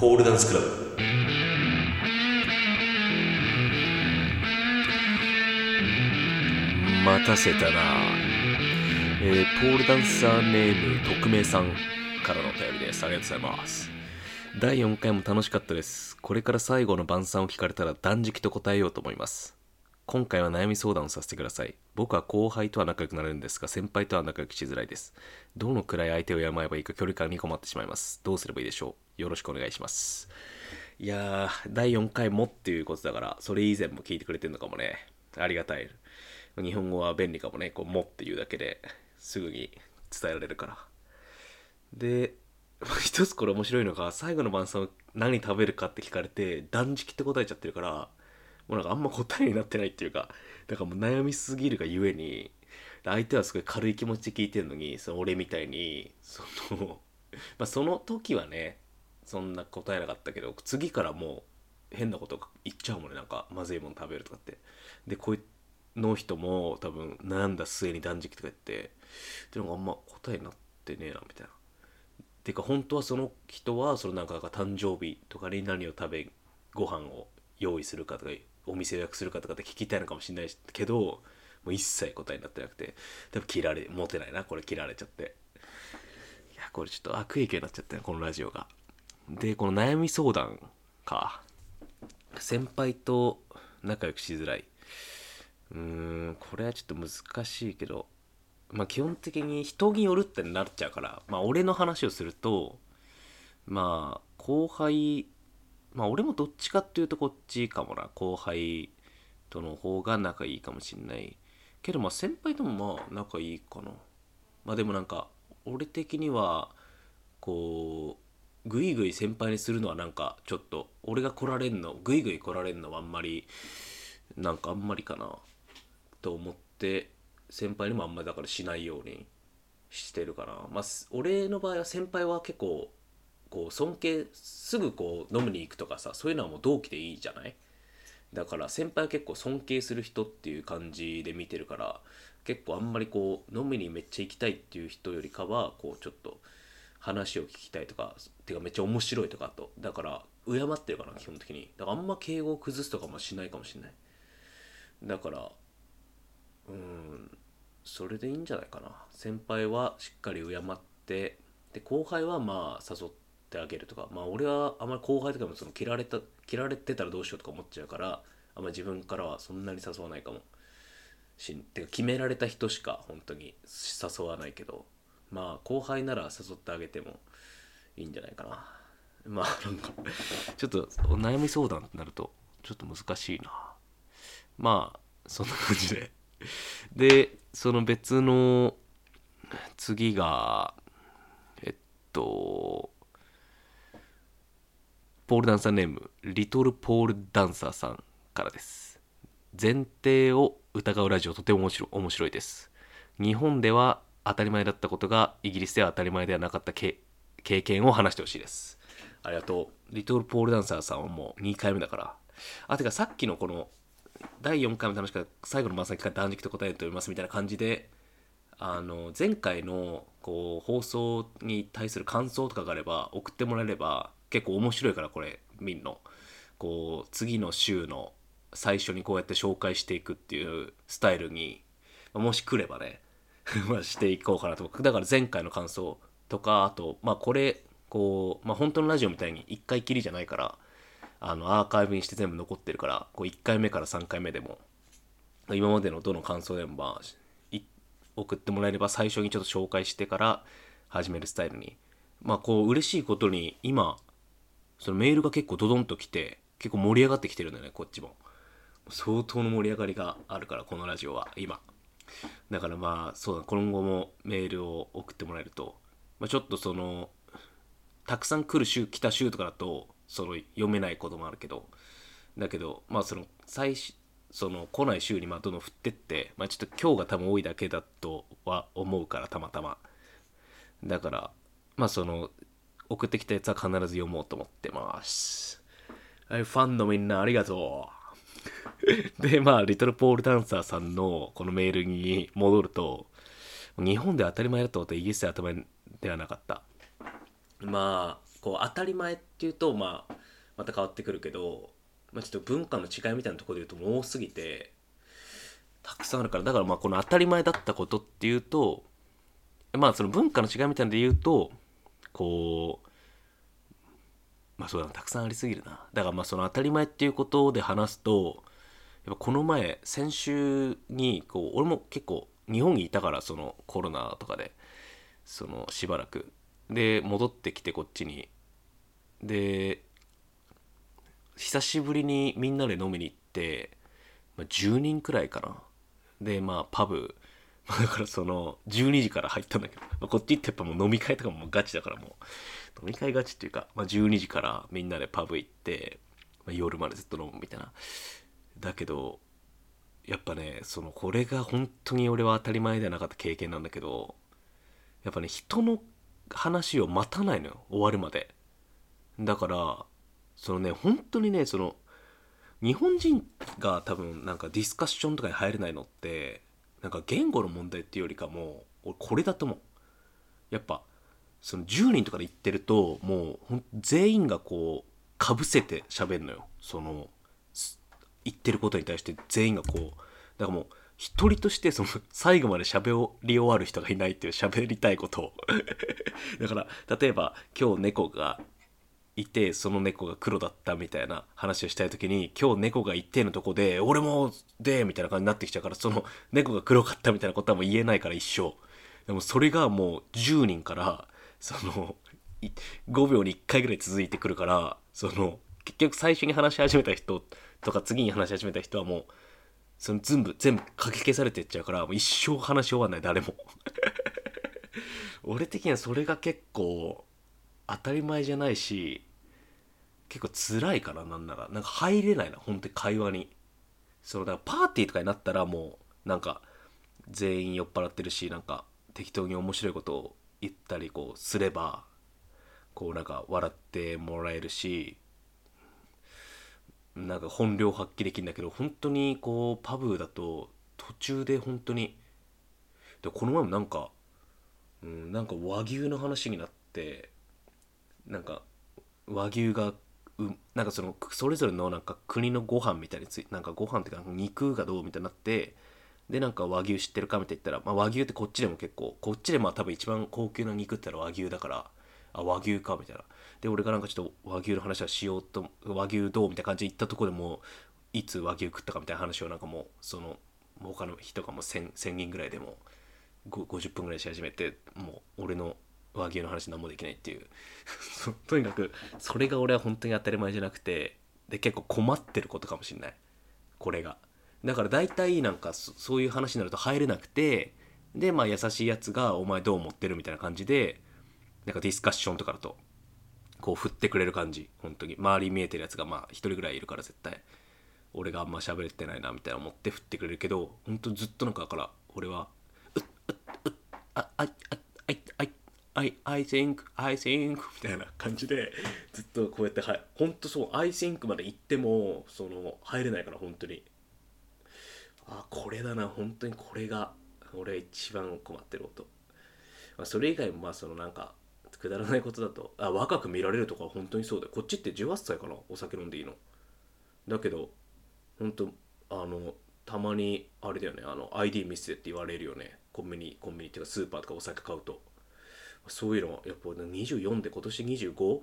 ポールダンスクラブ。待たせたな。えー、ポールダンサーネーム匿名さんからのお便りです。ありがとうございます。第4回も楽しかったです。これから最後の晩餐を聞かれたら断食と答えようと思います。今回は悩み相談をさせてください。僕は後輩とは仲良くなれるんですが先輩とは仲良くしづらいです。どのくらい相手を敬えばいいか距離感に困ってしまいます。どうすればいいでしょう。よろしくお願いします。いやー第4回もっていうことだからそれ以前も聞いてくれてるのかもね。ありがたい。日本語は便利かもね。こうもっていうだけですぐに伝えられるから。で一つこれ面白いのが最後の晩餐何食べるかって聞かれて断食って答えちゃってるからもうなんかあんま答えになってないっていうかだからもう悩みすぎるがゆえに相手はすごい軽い気持ちで聞いてるのにその俺みたいにその まあその時はねそんな答えなかったけど次からもう変なこと言っちゃうもんねなんかまずいもの食べるとかって。でこの人も多分悩んだ末に断食とか言ってでもあんま答えになってねえなみたいな。てか本当はその人はそのなんか誕生日とかに何を食べご飯を用意するかとかお店予約するかとかって聞きたいのかもしれないけどもう一切答えになってなくて多分切られ持てないなこれ切られちゃって。いやこれちょっと悪影響になっちゃったねこのラジオが。でこの悩み相談か。先輩と仲良くしづらい。うーんこれはちょっと難しいけどまあ基本的に人によるってなっちゃうからまあ俺の話をするとまあ後輩まあ俺もどっちかっていうとこっちかもな後輩との方が仲いいかもしんない。けどまあ先輩ともまあ仲いいかな。まあでもなんか俺的にはこうグイグイ先輩にするのはなんかちょっと俺が来られんのグイグイ来られんのはあんまりなんかあんまりかなと思って先輩にもあんまりだからしないようにしてるかな。まあ俺の場合は先輩は結構こう尊敬すぐこう飲みに行くとかさそういうのはもう同期でいいじゃない？だから先輩は結構尊敬する人っていう感じで見てるから結構あんまりこう飲みにめっちゃ行きたいっていう人よりかはこうちょっと話を聞きたいとかてかめっちゃ面白いとかと。だから敬ってるかな基本的に。だからあんま敬語を崩すとかもしないかもしれない。だからうんそれでいいんじゃないかな。先輩はしっかり敬ってで後輩はまあ誘っててあげるとかまあ俺はあんまり後輩とかもその切られた切られてたらどうしようとか思っちゃうからあんまり自分からはそんなに誘わないかもしてか決められた人しか本当に誘わないけどまあ後輩なら誘ってあげてもいいんじゃないかな。まあなんか ちょっとお悩み相談ってなるとちょっと難しいな。まあそんな感じで。でその別の次がえっとポールダンサーネームリトルポールダンサーさんからです。前提を疑うラジオとても面白いです。日本では当たり前だったことがイギリスでは当たり前ではなかった経験を話してほしいです。ありがとう。リトルポールダンサーさんはもう2回目だから。あてかさっきのこの第4回も楽しかった最後の晩餐から断食と答えておりますみたいな感じであの前回のこう放送に対する感想とかがあれば送ってもらえれば結構面白いからこれ見んの。こう次の週の最初にこうやって紹介していくっていうスタイルにもし来ればね していこうかなと。だから前回の感想とかあとまあこれこう、まあ、本当のラジオみたいに1回きりじゃないからあのアーカイブにして全部残ってるからこう1回目から3回目でも今までのどの感想でもまあ送ってもらえれば最初にちょっと紹介してから始めるスタイルに。まあこう嬉しいことに今そのメールが結構ドドンと来て結構盛り上がってきてるんだよねこっちも。相当の盛り上がりがあるからこのラジオは今。だからまあそうだ今後もメールを送ってもらえると、まあ、ちょっとそのたくさん来る週来た週とかだとその読めないこともあるけど。だけどまあその最その来ない週にまあどんどん振ってって、まあ、ちょっと今日が多分多いだけだとは思うからたまたま。だからまあその送ってきたやつは必ず読もうと思ってます。はいファンのみんなありがとう。でまあリトルポールダンサーさんのこのメールに戻ると日本で当たり前だったことはイギリスで当たり前ではなかった。まあこう当たり前っていうとまあまた変わってくるけど、まあ、ちょっと文化の違いみたいなところで言うと多すぎてたくさんあるから。だからまあこの当たり前だったことっていうとまあその文化の違いみたいなので言うとこうまあそうだたくさんありすぎるな。だからまあその当たり前っていうことで話すとやっぱこの前先週にこう俺も結構日本にいたからそのコロナとかでそのしばらく。で戻ってきてこっちに。で久しぶりにみんなで飲みに行って、まあ、10人くらいかな。でまあパブ だからその12時から入ったんだけど、まあ、こっち行ってやっぱもう飲み会とかもガチだからもう飲み会ガチっていうか、まあ、12時からみんなでパブ行って、まあ、夜までずっと飲むみたいな。だけどやっぱねそのこれが本当に俺は当たり前ではなかった経験なんだけどやっぱね人の話を待たないのよ終わるまで。だからそのね本当にねその日本人が多分なんかディスカッションとかに入れないのってなんか言語の問題っていうよりかも俺これだと思う。やっぱその10人とかで言ってるともう全員がこうかぶせて喋るのよ。その言ってることに対して全員がこうだからもう一人としてその最後まで喋り終わる人がいないっていう喋りたいこと。を だから例えば今日猫がいてその猫が黒だったみたいな話をしたい時に今日猫が一定のとこで俺もでみたいな感じになってきちゃうからその猫が黒かったみたいなことはもう言えないから一生。でもそれがもう10人からその5秒に1回ぐらい続いてくるからその結局最初に話し始めた人とか次に話し始めた人はもうその全部全部かき消されてっちゃうからもう一生話し終わんない誰も。俺的にはそれが結構当たり前じゃないし結構辛いからなんなら。なんか入れないな本当に会話に。そのだからパーティーとかになったらもうなんか全員酔っ払ってるしなんか適当に面白いことを言ったりこうすればこうなんか笑ってもらえるしなんか本領発揮できるんだけど本当にこうパブだと途中で本当にでこの前もなんか、うん、なんか和牛の話になってなんか和牛がなんかそのそれぞれのなんか国のご飯みたいについなんかご飯っていうか肉がどうみたいになってでなんか和牛知ってるかみたいな言ったら、まあ、和牛ってこっちでも結構こっちでまあ多分一番高級な肉って言ったら和牛だからあ和牛かみたいな。で俺がなんかちょっと和牛の話はしようと和牛どうみたいな感じで行ったとこでもいつ和牛食ったかみたいな話をなんかもうその他の人がも 1000, 1000人ぐらいでも50分ぐらいし始めてもう俺の和牛の話何もできないっていう。とにかくそれが俺は本当に当たり前じゃなくてで結構困ってることかもしんない。これが。だから大体なんかそういう話になると入れなくてでまあ優しいやつが「お前どう思ってる?」みたいな感じでなんかディスカッションとかだとこう振ってくれる感じ。本当に。周り見えてるやつがまあ一人ぐらいいるから絶対。俺があんま喋れてないなみたいな思って振ってくれるけど本当ずっとなんかだから俺は「うっうっうっああああいあい I, I think, I think みたいな感じでずっとこうやってはい本当そう I think まで行ってもその入れないから本当に。あこれだな本当にこれが俺一番困ってること、まあ、それ以外もまあそのなんかくだらないことだとあ若く見られるとか本当にそうだこっちって18歳かなお酒飲んでいいの。だけど本当あのたまにあれだよねあの ID 見せてって言われるよね。コンビニコンビニっていうかスーパーとかお酒買うと。そういうのやっぱ24で今年 25?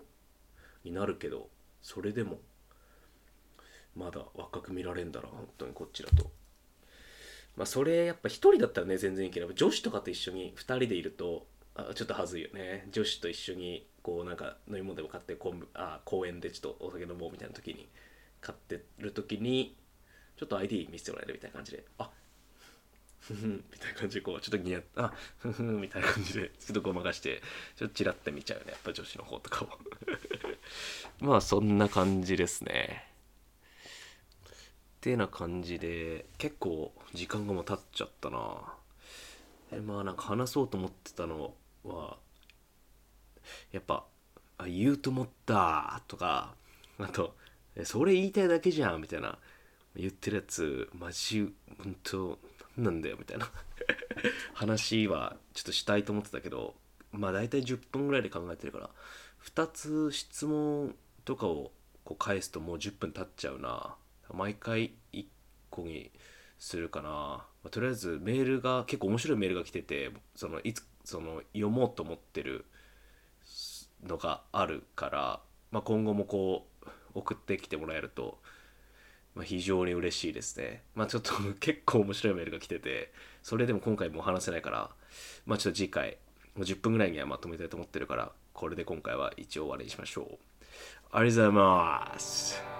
になるけどそれでもまだ若く見られんだら本当にこっちだと。まあそれやっぱ1人だったらね全然いいけど女子とかと一緒に2人でいるとあちょっとはずいよね。女子と一緒にこうなんか飲み物でも買ってこんあ公園でちょっとお酒飲もうみたいな時に買ってる時にちょっと ID 見せてもらえるみたいな感じで。あふふみたいな感じでこうちょっとニヤッあふふんみたいな感じでちょっとごまかしてちょっとチラッて見ちゃうねやっぱ女子の方とかを。まあそんな感じですね。ってな感じで結構時間がもう経っちゃったな。えまあなんか話そうと思ってたのはやっぱ「あ言うと思った」とかあと「それ言いたいだけじゃん」みたいな言ってるやつマジ本当なんだよみたいな。話はちょっとしたいと思ってたけどまあ大体10分ぐらいで考えてるから2つ質問とかをこう返すともう10分経っちゃうな。毎回1個にするかな、まあとりあえずメールが結構面白いメールが来ててそのいつその読もうと思ってるのがあるから、まあ、今後もこう送ってきてもらえると、まあ、非常に嬉しいですね。まあちょっと 結構面白いメールが来ててそれでも今回もう話せないからまあちょっと次回もう10分ぐらいにはまとめたいと思ってるからこれで今回は一応終わりにしましょう。ありがとうございます。